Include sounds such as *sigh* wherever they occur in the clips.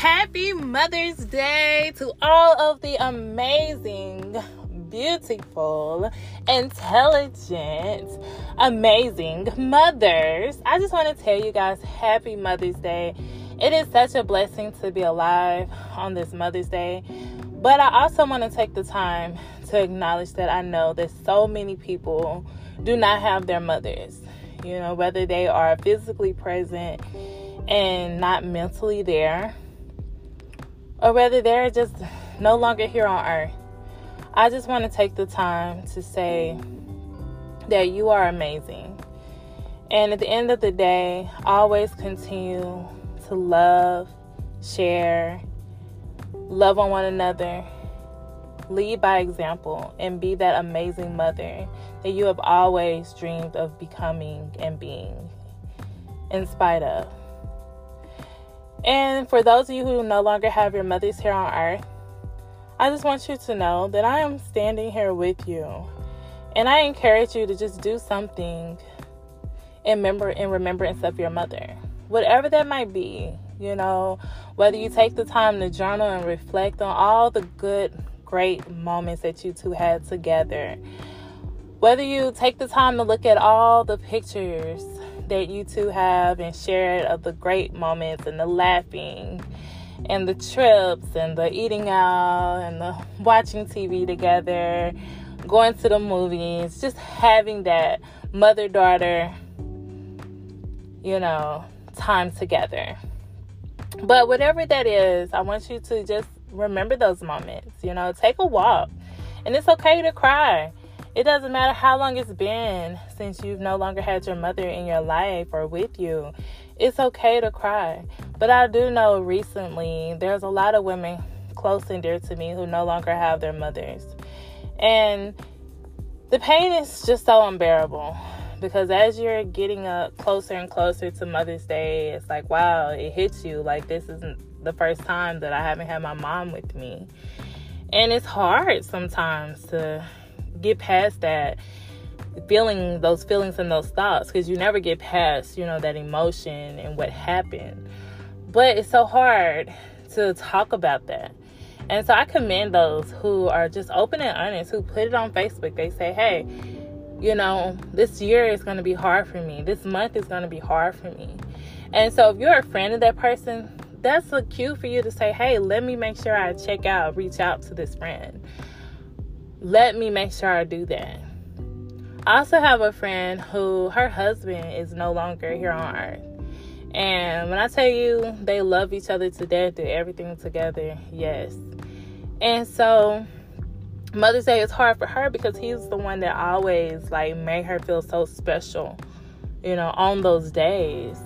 Happy Mother's Day to all of the amazing, beautiful, intelligent, amazing mothers. I just want to tell you guys happy Mother's Day. It is such a blessing to be alive on this Mother's Day. But I also want to take the time to acknowledge that I know that so many people do not have their mothers. You know, whether they are physically present and not mentally there, or whether they're just no longer here on earth. I just want to take the time to say that you are amazing. And at the end of the day, always continue to love, share, love on one another, lead by example, and be that amazing mother that you have always dreamed of becoming and being in spite of. And for those of you who no longer have your mothers here on earth, I just want you to know that I am standing here with you. And I encourage you to just do something in, member, in remembrance of your mother. Whatever that might be, you know, whether you take the time to journal and reflect on all the good, great moments that you two had together. Whether you take the time to look at all the pictures that you two have and shared of the great moments and the laughing and the trips and the eating out and the watching TV together, going to the movies, just having that mother daughter, you know, time together. But whatever that is, I want you to just remember those moments. You know, take a walk. And it's okay to cry. It doesn't matter how long it's been since you've no longer had your mother in your life or with you. It's okay to cry. But I do know recently there's a lot of women close and dear to me who no longer have their mothers. And the pain is just so unbearable because as you're getting up closer and closer to Mother's Day, it's like, wow, it hits you. Like, this isn't the first time that I haven't had my mom with me. And it's hard sometimes to get past that feeling those feelings and those thoughts because you never get past you know that emotion and what happened. But it's so hard to talk about that. And so i commend those who are just open and honest who put it on facebook. They say hey you know this year is going to be hard for me. This month is going to be hard for me. And so if you're a friend of that person that's a cue for you to say hey let me make sure i check out reach out to this friend let me make sure I do that. I also have a friend who her husband is no longer here on earth. And when I tell you they love each other to death, do everything together, yes. And so Mother's Day is hard for her because he's the one that always like made her feel so special, you know, on those days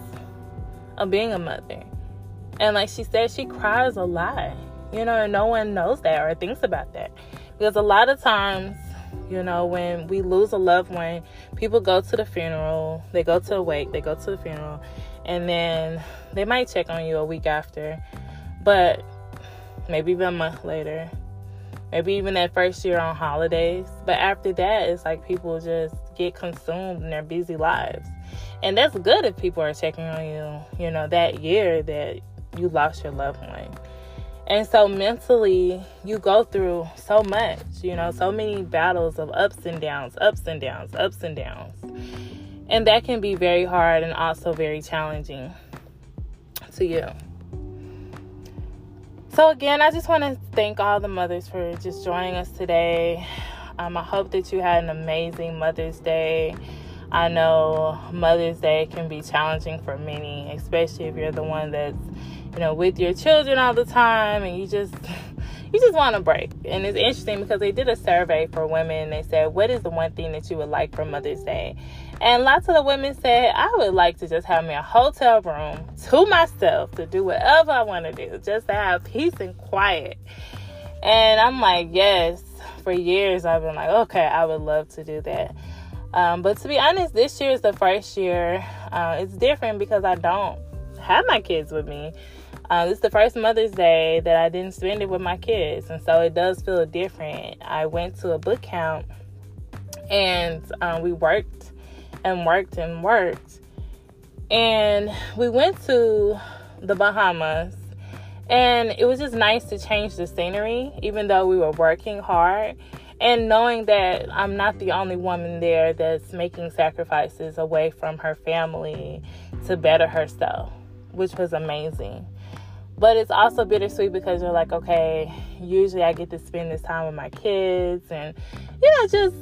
of being a mother. And like she said, she cries a lot, you know, and no one knows that or thinks about that. Because a lot of times, you know, when we lose a loved one, people go to the funeral, they go to a wake, they go to the funeral, and then they might check on you a week after, but maybe even a month later, maybe even that first year on holidays. But after that, it's like people just get consumed in their busy lives. And that's good if people are checking on you, you know, that year that you lost your loved one. And so mentally, you go through so much, you know, so many battles of ups and downs, ups and downs, ups and downs. And that can be very hard and also very challenging to you. So, again, I just want to thank all the mothers for just joining us today. Um, I hope that you had an amazing Mother's Day. I know Mother's Day can be challenging for many, especially if you're the one that's you know, with your children all the time and you just *laughs* you just want a break. And it's interesting because they did a survey for women they said, What is the one thing that you would like for Mother's Day? And lots of the women said, I would like to just have me a hotel room to myself to do whatever I want to do, just to have peace and quiet. And I'm like, Yes, for years I've been like, Okay, I would love to do that. Um, but to be honest, this year is the first year. Uh, it's different because I don't have my kids with me. Uh, this is the first Mother's Day that I didn't spend it with my kids, and so it does feel different. I went to a book camp, and um, we worked and worked and worked, and we went to the Bahamas, And it was just nice to change the scenery, even though we were working hard. And knowing that I'm not the only woman there that's making sacrifices away from her family to better herself, which was amazing. But it's also bittersweet because you're like, okay, usually I get to spend this time with my kids and, you know, just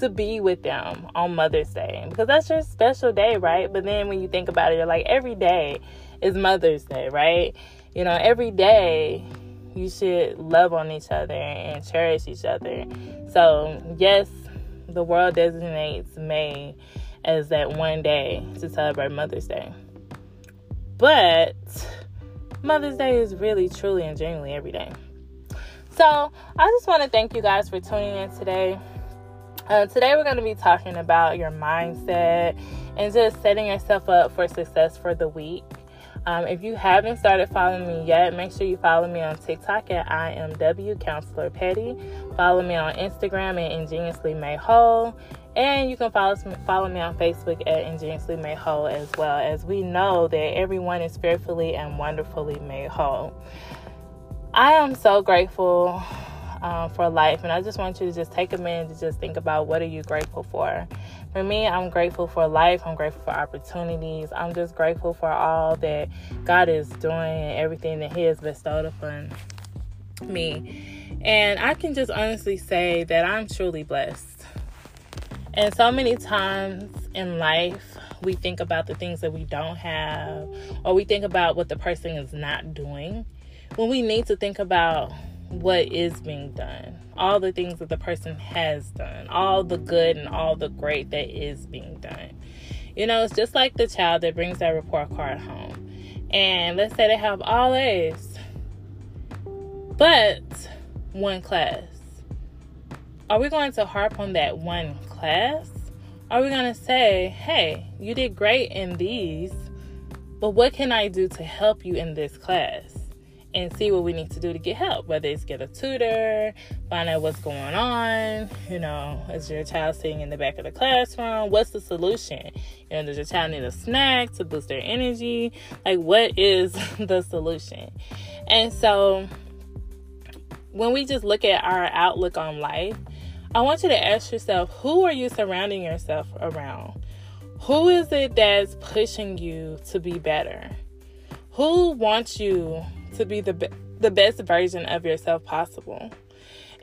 to be with them on Mother's Day because that's your special day, right? But then when you think about it, you're like, every day is Mother's Day, right? You know, every day you should love on each other and cherish each other. So, yes, the world designates May as that one day to celebrate Mother's Day. But Mother's Day is really, truly, and genuinely every day. So, I just want to thank you guys for tuning in today. Uh, today, we're going to be talking about your mindset and just setting yourself up for success for the week. Um, if you haven't started following me yet, make sure you follow me on TikTok at IMW Counselor Petty. Follow me on Instagram at Ingeniously Made Whole. And you can follow, follow me on Facebook at Ingeniously Made Whole as well, as we know that everyone is fearfully and wonderfully made whole. I am so grateful um, for life. And I just want you to just take a minute to just think about what are you grateful for. For me, I'm grateful for life. I'm grateful for opportunities. I'm just grateful for all that God is doing and everything that He has bestowed upon me. And I can just honestly say that I'm truly blessed. And so many times in life, we think about the things that we don't have, or we think about what the person is not doing, when we need to think about what is being done, all the things that the person has done, all the good and all the great that is being done. You know, it's just like the child that brings that report card home. And let's say they have all A's, but one class. Are we going to harp on that one class? Are we going to say, hey, you did great in these, but what can I do to help you in this class? and see what we need to do to get help, whether it's get a tutor, find out what's going on, you know, is your child sitting in the back of the classroom? What's the solution? You know, does your child need a snack to boost their energy? Like, what is *laughs* the solution? And so, when we just look at our outlook on life, I want you to ask yourself who are you surrounding yourself around? Who is it that's pushing you to be better? Who wants you to be the be- the best version of yourself possible.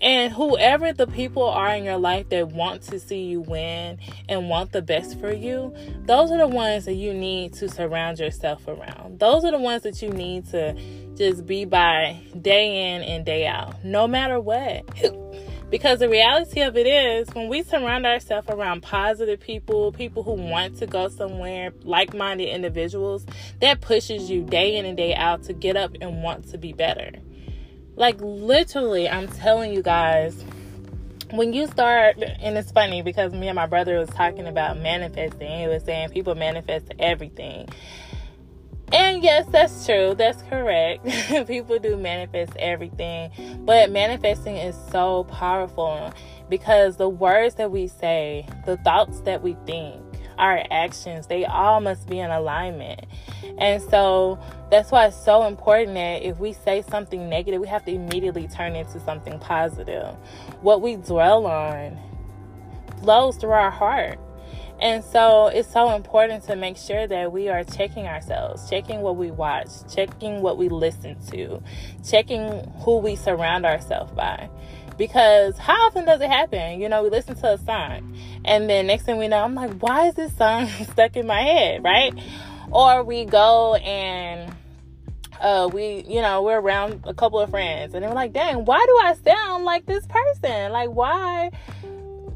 And whoever the people are in your life that want to see you win and want the best for you, those are the ones that you need to surround yourself around. Those are the ones that you need to just be by day in and day out, no matter what. *laughs* Because the reality of it is, when we surround ourselves around positive people, people who want to go somewhere, like minded individuals, that pushes you day in and day out to get up and want to be better. Like, literally, I'm telling you guys, when you start, and it's funny because me and my brother was talking about manifesting, he was saying people manifest everything. And yes, that's true. That's correct. *laughs* People do manifest everything. But manifesting is so powerful because the words that we say, the thoughts that we think, our actions, they all must be in alignment. And so that's why it's so important that if we say something negative, we have to immediately turn into something positive. What we dwell on flows through our heart. And so it's so important to make sure that we are checking ourselves, checking what we watch, checking what we listen to, checking who we surround ourselves by. Because how often does it happen? You know, we listen to a song and then next thing we know, I'm like, why is this song *laughs* stuck in my head, right? Or we go and uh, we, you know, we're around a couple of friends and they're like, dang, why do I sound like this person? Like, why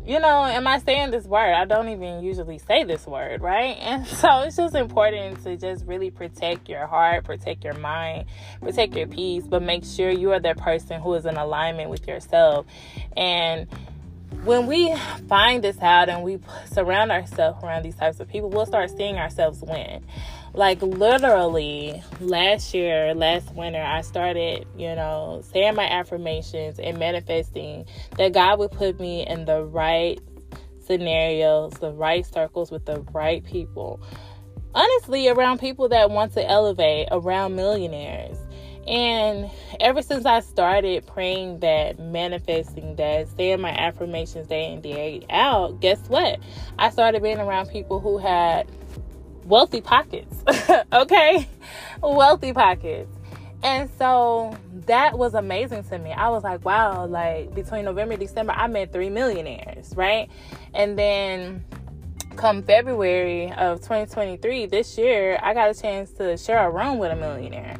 you know, am I saying this word? I don't even usually say this word, right? *laughs* And so it's just important to just really protect your heart, protect your mind, protect your peace, but make sure you are that person who is in alignment with yourself. And when we find this out and we surround ourselves around these types of people, we'll start seeing ourselves win. Like literally last year, last winter, I started, you know, saying my affirmations and manifesting that God would put me in the right scenarios, the right circles with the right people. Honestly, around people that want to elevate, around millionaires. And ever since I started praying that, manifesting that, saying my affirmations day in, day out, guess what? I started being around people who had wealthy pockets. *laughs* okay? Wealthy pockets. And so that was amazing to me. I was like, wow, like between November and December, I met three millionaires, right? And then come February of 2023, this year, I got a chance to share a room with a millionaire.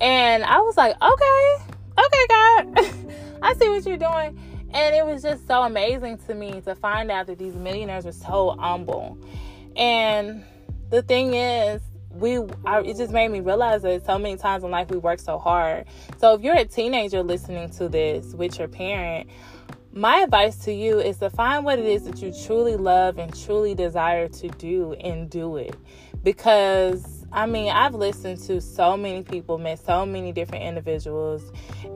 And I was like, okay, okay, God, *laughs* I see what you're doing. And it was just so amazing to me to find out that these millionaires were so humble. And the thing is, we I, it just made me realize that so many times in life we work so hard. So if you're a teenager listening to this with your parent, my advice to you is to find what it is that you truly love and truly desire to do and do it. Because I mean, I've listened to so many people, met so many different individuals.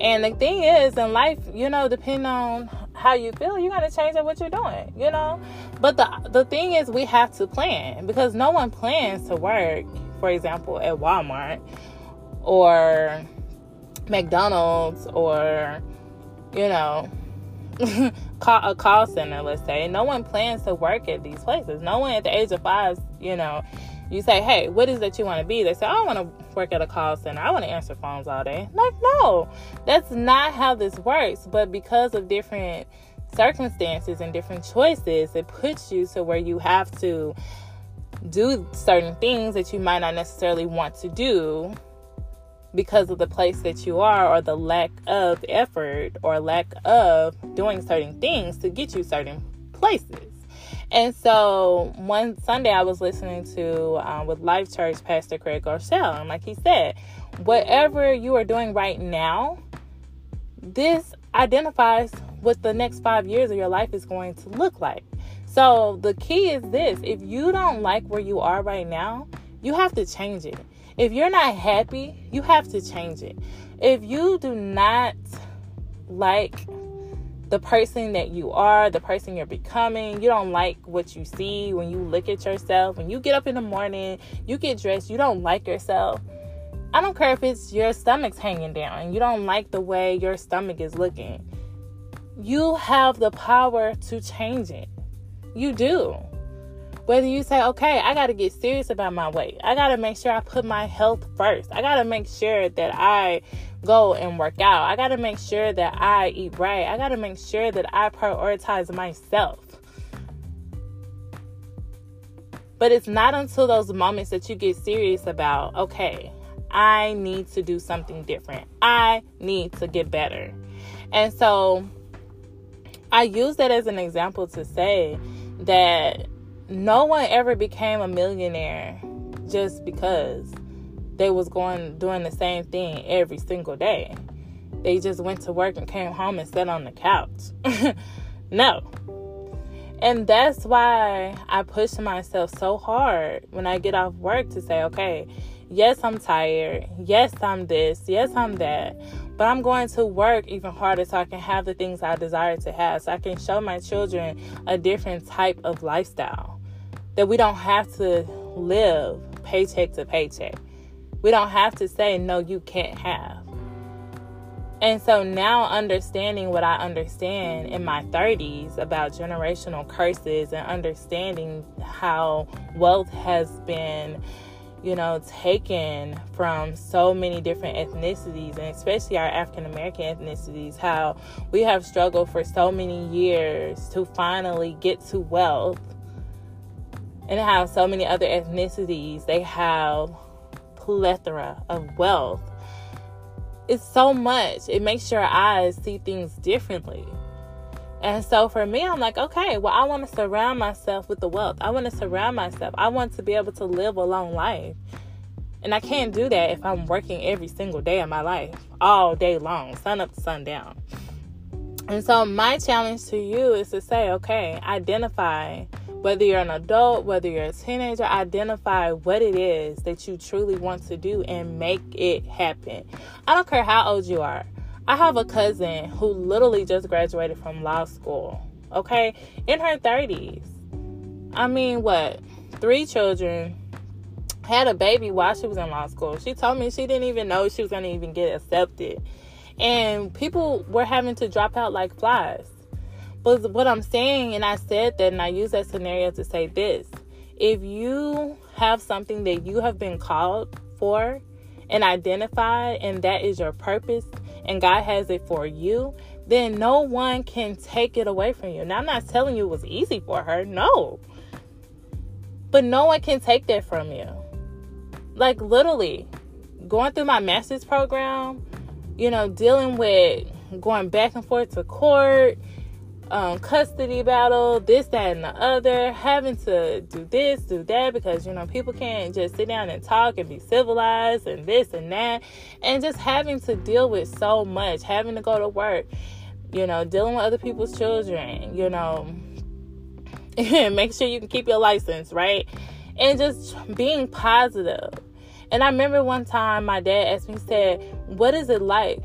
And the thing is, in life, you know, depending on how you feel, you got to change up what you're doing, you know? But the the thing is we have to plan because no one plans to work, for example, at Walmart or McDonald's or you know, *laughs* a call center, let's say. No one plans to work at these places. No one at the age of 5, you know, you say, hey, what is that you want to be? They say, I want to work at a call center. I want to answer phones all day. Like, no, that's not how this works. But because of different circumstances and different choices, it puts you to where you have to do certain things that you might not necessarily want to do because of the place that you are or the lack of effort or lack of doing certain things to get you certain places. And so one Sunday I was listening to uh, with Life Church Pastor Craig Groeschel, and like he said, whatever you are doing right now, this identifies what the next five years of your life is going to look like. So the key is this: if you don't like where you are right now, you have to change it. If you're not happy, you have to change it. If you do not like the person that you are, the person you're becoming. You don't like what you see when you look at yourself. When you get up in the morning, you get dressed, you don't like yourself. I don't care if it's your stomach's hanging down and you don't like the way your stomach is looking. You have the power to change it. You do. Whether you say, okay, I got to get serious about my weight, I got to make sure I put my health first, I got to make sure that I go and work out. I got to make sure that I eat right. I got to make sure that I prioritize myself. But it's not until those moments that you get serious about, okay, I need to do something different. I need to get better. And so I use that as an example to say that no one ever became a millionaire just because they was going doing the same thing every single day. They just went to work and came home and sat on the couch. *laughs* no. And that's why I push myself so hard when I get off work to say, okay, yes, I'm tired. Yes, I'm this. Yes, I'm that. But I'm going to work even harder so I can have the things I desire to have. So I can show my children a different type of lifestyle. That we don't have to live paycheck to paycheck. We don't have to say, no, you can't have. And so now, understanding what I understand in my 30s about generational curses and understanding how wealth has been, you know, taken from so many different ethnicities, and especially our African American ethnicities, how we have struggled for so many years to finally get to wealth, and how so many other ethnicities they have plethora of wealth. It's so much. It makes your eyes see things differently. And so for me, I'm like, okay, well, I want to surround myself with the wealth. I want to surround myself. I want to be able to live a long life. And I can't do that if I'm working every single day of my life, all day long, sun up to sundown. And so my challenge to you is to say, okay, identify whether you're an adult, whether you're a teenager, identify what it is that you truly want to do and make it happen. I don't care how old you are. I have a cousin who literally just graduated from law school, okay, in her 30s. I mean, what? Three children, had a baby while she was in law school. She told me she didn't even know she was going to even get accepted. And people were having to drop out like flies. But what I'm saying, and I said that, and I use that scenario to say this if you have something that you have been called for and identified, and that is your purpose, and God has it for you, then no one can take it away from you. Now, I'm not telling you it was easy for her, no. But no one can take that from you. Like, literally, going through my master's program, you know, dealing with going back and forth to court, um, custody battle, this, that, and the other, having to do this, do that, because, you know, people can't just sit down and talk and be civilized and this and that, and just having to deal with so much, having to go to work, you know, dealing with other people's children, you know, *laughs* make sure you can keep your license, right? And just being positive. And I remember one time my dad asked me, he said, What is it like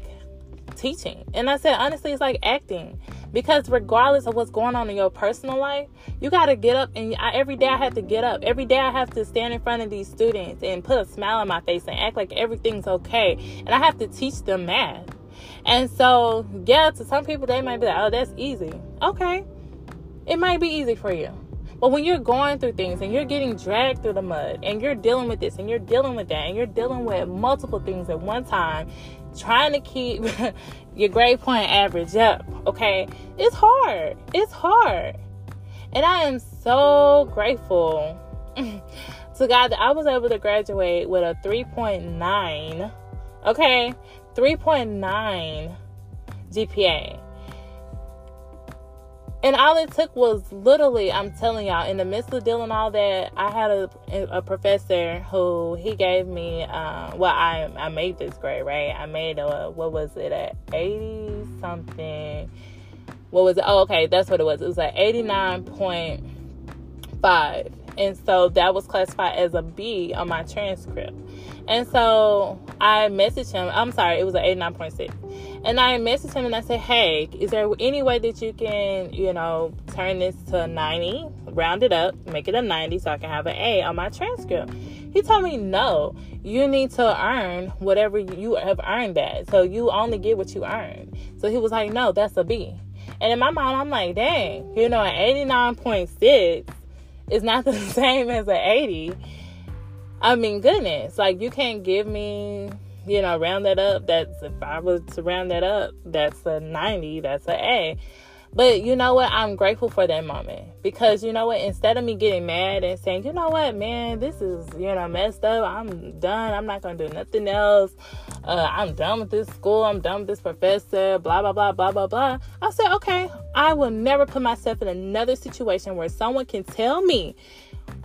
teaching? And I said, Honestly, it's like acting. Because regardless of what's going on in your personal life you got to get up and I, every day i have to get up. Every day i have to stand in front of these students and put a smile on my face and act like everything's okay. And i have to teach them math and so yeah to some people they might be like oh that's easy. Okay. It might be easy for you. But when you're going through things and you're getting dragged through the mud and you're dealing with this and you're dealing with that and you're dealing with multiple things at one time trying to keep *laughs* your grade point average up, okay? It's hard. It's hard. And I am so grateful *laughs* to God that I was able to graduate with a 3.9, okay? 3.9 GPA. And all it took was literally, I'm telling y'all, in the midst of dealing all that, I had a, a professor who he gave me. Uh, well, I I made this grade, right? I made a what was it at 80 something? What was it? Oh, okay, that's what it was. It was like 89.5, and so that was classified as a B on my transcript. And so I messaged him. I'm sorry, it was an 89.6 and I messaged him and I said, Hey, is there any way that you can, you know, turn this to 90, round it up, make it a 90 so I can have an A on my transcript? He told me, No, you need to earn whatever you have earned that. So you only get what you earn. So he was like, No, that's a B. And in my mind, I'm like, Dang, you know, an 89.6 is not the *laughs* same as an 80. I mean, goodness, like you can't give me you know, round that up. That's if I was to round that up, that's a 90, that's a A. But you know what? I'm grateful for that moment because you know what? Instead of me getting mad and saying, you know what, man, this is, you know, messed up. I'm done. I'm not to do nothing else. Uh, I'm done with this school. I'm done with this professor, blah, blah, blah, blah, blah, blah. I said, okay, I will never put myself in another situation where someone can tell me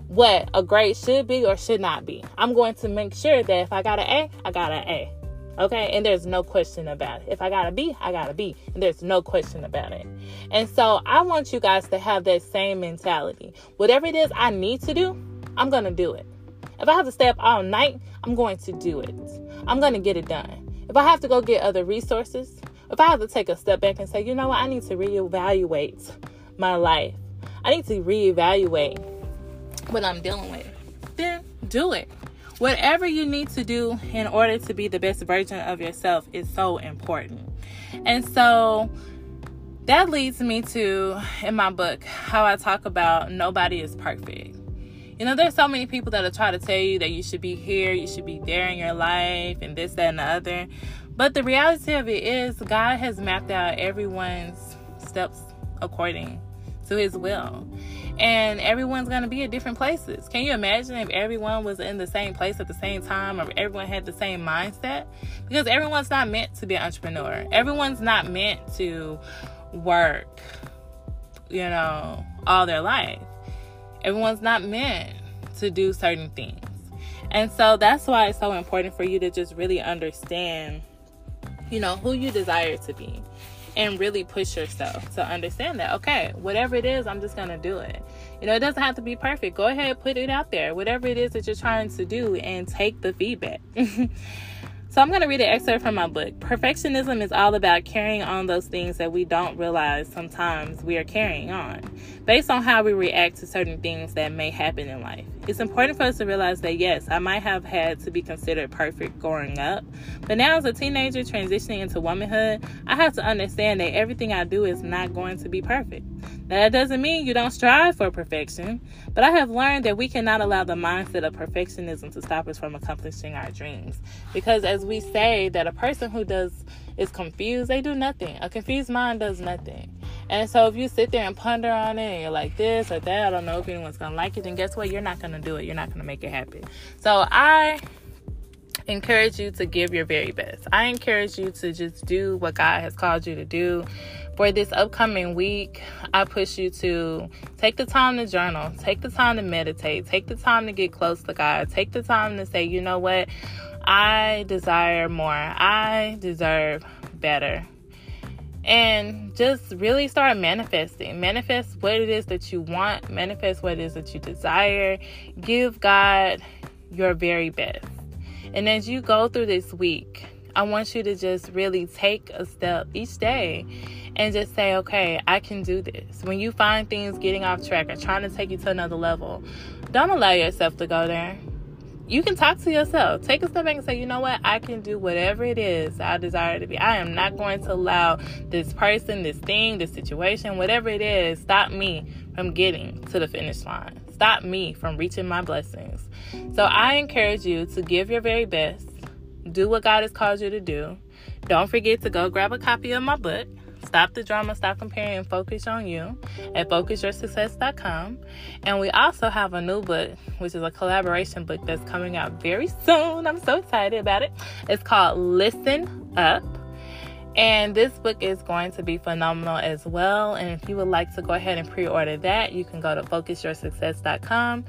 what a grade should be or should not be. I'm going to make sure that if I got an A, I got an A. Okay, and there's no question about it. If I got a B, I got a B, and there's no question about it. And so I want you guys to have that same mentality. Whatever it is I need to do, I'm gonna do it. If I have to stay up all night, I'm going to do it. I'm gonna get it done. If I have to go get other resources, if I have to take a step back and say, you know what, I need to reevaluate my life. I need to reevaluate what I'm dealing with, then do it. Whatever you need to do in order to be the best version of yourself is so important. And so that leads me to, in my book, how I talk about nobody is perfect. You know, there's so many people that'll try to tell you that you should be here, you should be there in your life, and this, that, and the other. But the reality of it is, God has mapped out everyone's steps according to His will and everyone's going to be at different places. Can you imagine if everyone was in the same place at the same time or everyone had the same mindset? Because everyone's not meant to be an entrepreneur. Everyone's not meant to work, you know, all their life. Everyone's not meant to do certain things. And so that's why it's so important for you to just really understand, you know, who you desire to be and really push yourself to understand that okay whatever it is i'm just gonna do it. You know it doesn't have to be perfect. Go ahead put it out there. Whatever it is that you're trying to do and take the feedback *laughs* So I'm going to read an excerpt from my book. Perfectionism is all about carrying on those things that we don't realize sometimes we are carrying on based on how we react to certain things that may happen in life. It's important for us to realize that yes, I might have had to be considered perfect growing up, but now as a teenager transitioning into womanhood, I have to understand that everything I do is not going to be perfect. Now, that doesn't mean you don't strive for perfection, but I have learned that we cannot allow the mindset of perfectionism to stop us from accomplishing our dreams. Because as we say that a person who does is confused, they do nothing. A confused mind does nothing. And so if you sit there and ponder on it and you're like this or that, I don't know if anyone's gonna like it, then guess what? You're not gonna do it. You're not gonna make it happen. So I encourage you to give your very best. I encourage you to just do what God has called you to do. For this upcoming week, I push you to take the time to journal, take the time to meditate, take the time to get close to God, take the time to say, you know what? I desire more. I deserve better and just really start manifesting. Manifest what it is that you want, manifest what it is that you desire. Give God your very best. And as you go through this week, I want you to just really take a step each day and just say, okay, I can do this. When you find things getting off track or trying to take you to another level, don't allow yourself to go there you can talk to yourself. Take a step back and say, you know what? I can do whatever it is I desire to be. I am not going to allow this person, this thing, this situation, whatever it is, stop me from getting to the finish line. Stop me from reaching my blessings. So I encourage you to give your very best. Do what God has called you to do. Don't forget to go grab a copy of my book. Stop the drama, stop comparing, and focus on you at focusyoursuccess.com. And we also have a new book, which is a collaboration book that's coming out very soon. I'm so excited about it. It's called Listen Up. And this book is going to be phenomenal as well. And if you would like to go ahead and pre order that, you can go to focusyoursuccess.com.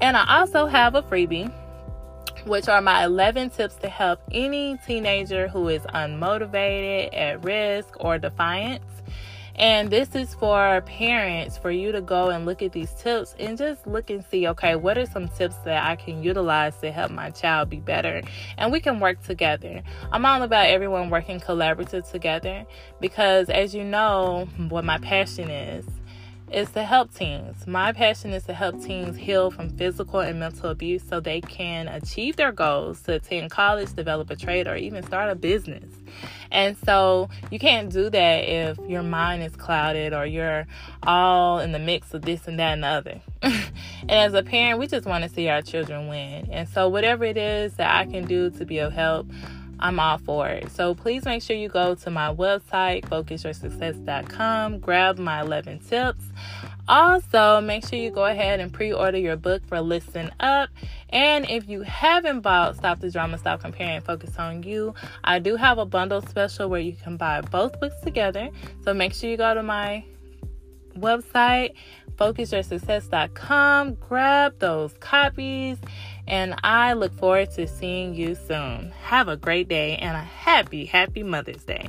And I also have a freebie which are my 11 tips to help any teenager who is unmotivated, at risk, or defiant. And this is for parents for you to go and look at these tips and just look and see okay, what are some tips that I can utilize to help my child be better? And we can work together. I'm all about everyone working collaborative together because, as you know, what my passion is is to help teens. My passion is to help teens heal from physical and mental abuse so they can achieve their goals to attend college, develop a trade, or even start a business. And so you can't do that if your mind is clouded or you're all in the mix of this and that and the other. *laughs* and as a parent, we just want to see our children win. And so, whatever it is that I can do to be of help, I'm all for it. So please make sure you go to my website, focusyoursuccess.com, grab my 11 tips. Also, make sure you go ahead and pre order your book for Listen Up. And if you haven't bought Stop the Drama, Stop Comparing, Focus on You, I do have a bundle special where you can buy both books together. So make sure you go to my website, focusyoursuccess.com, grab those copies and I look forward to seeing you soon. Have a great day and a happy, happy Mother's Day.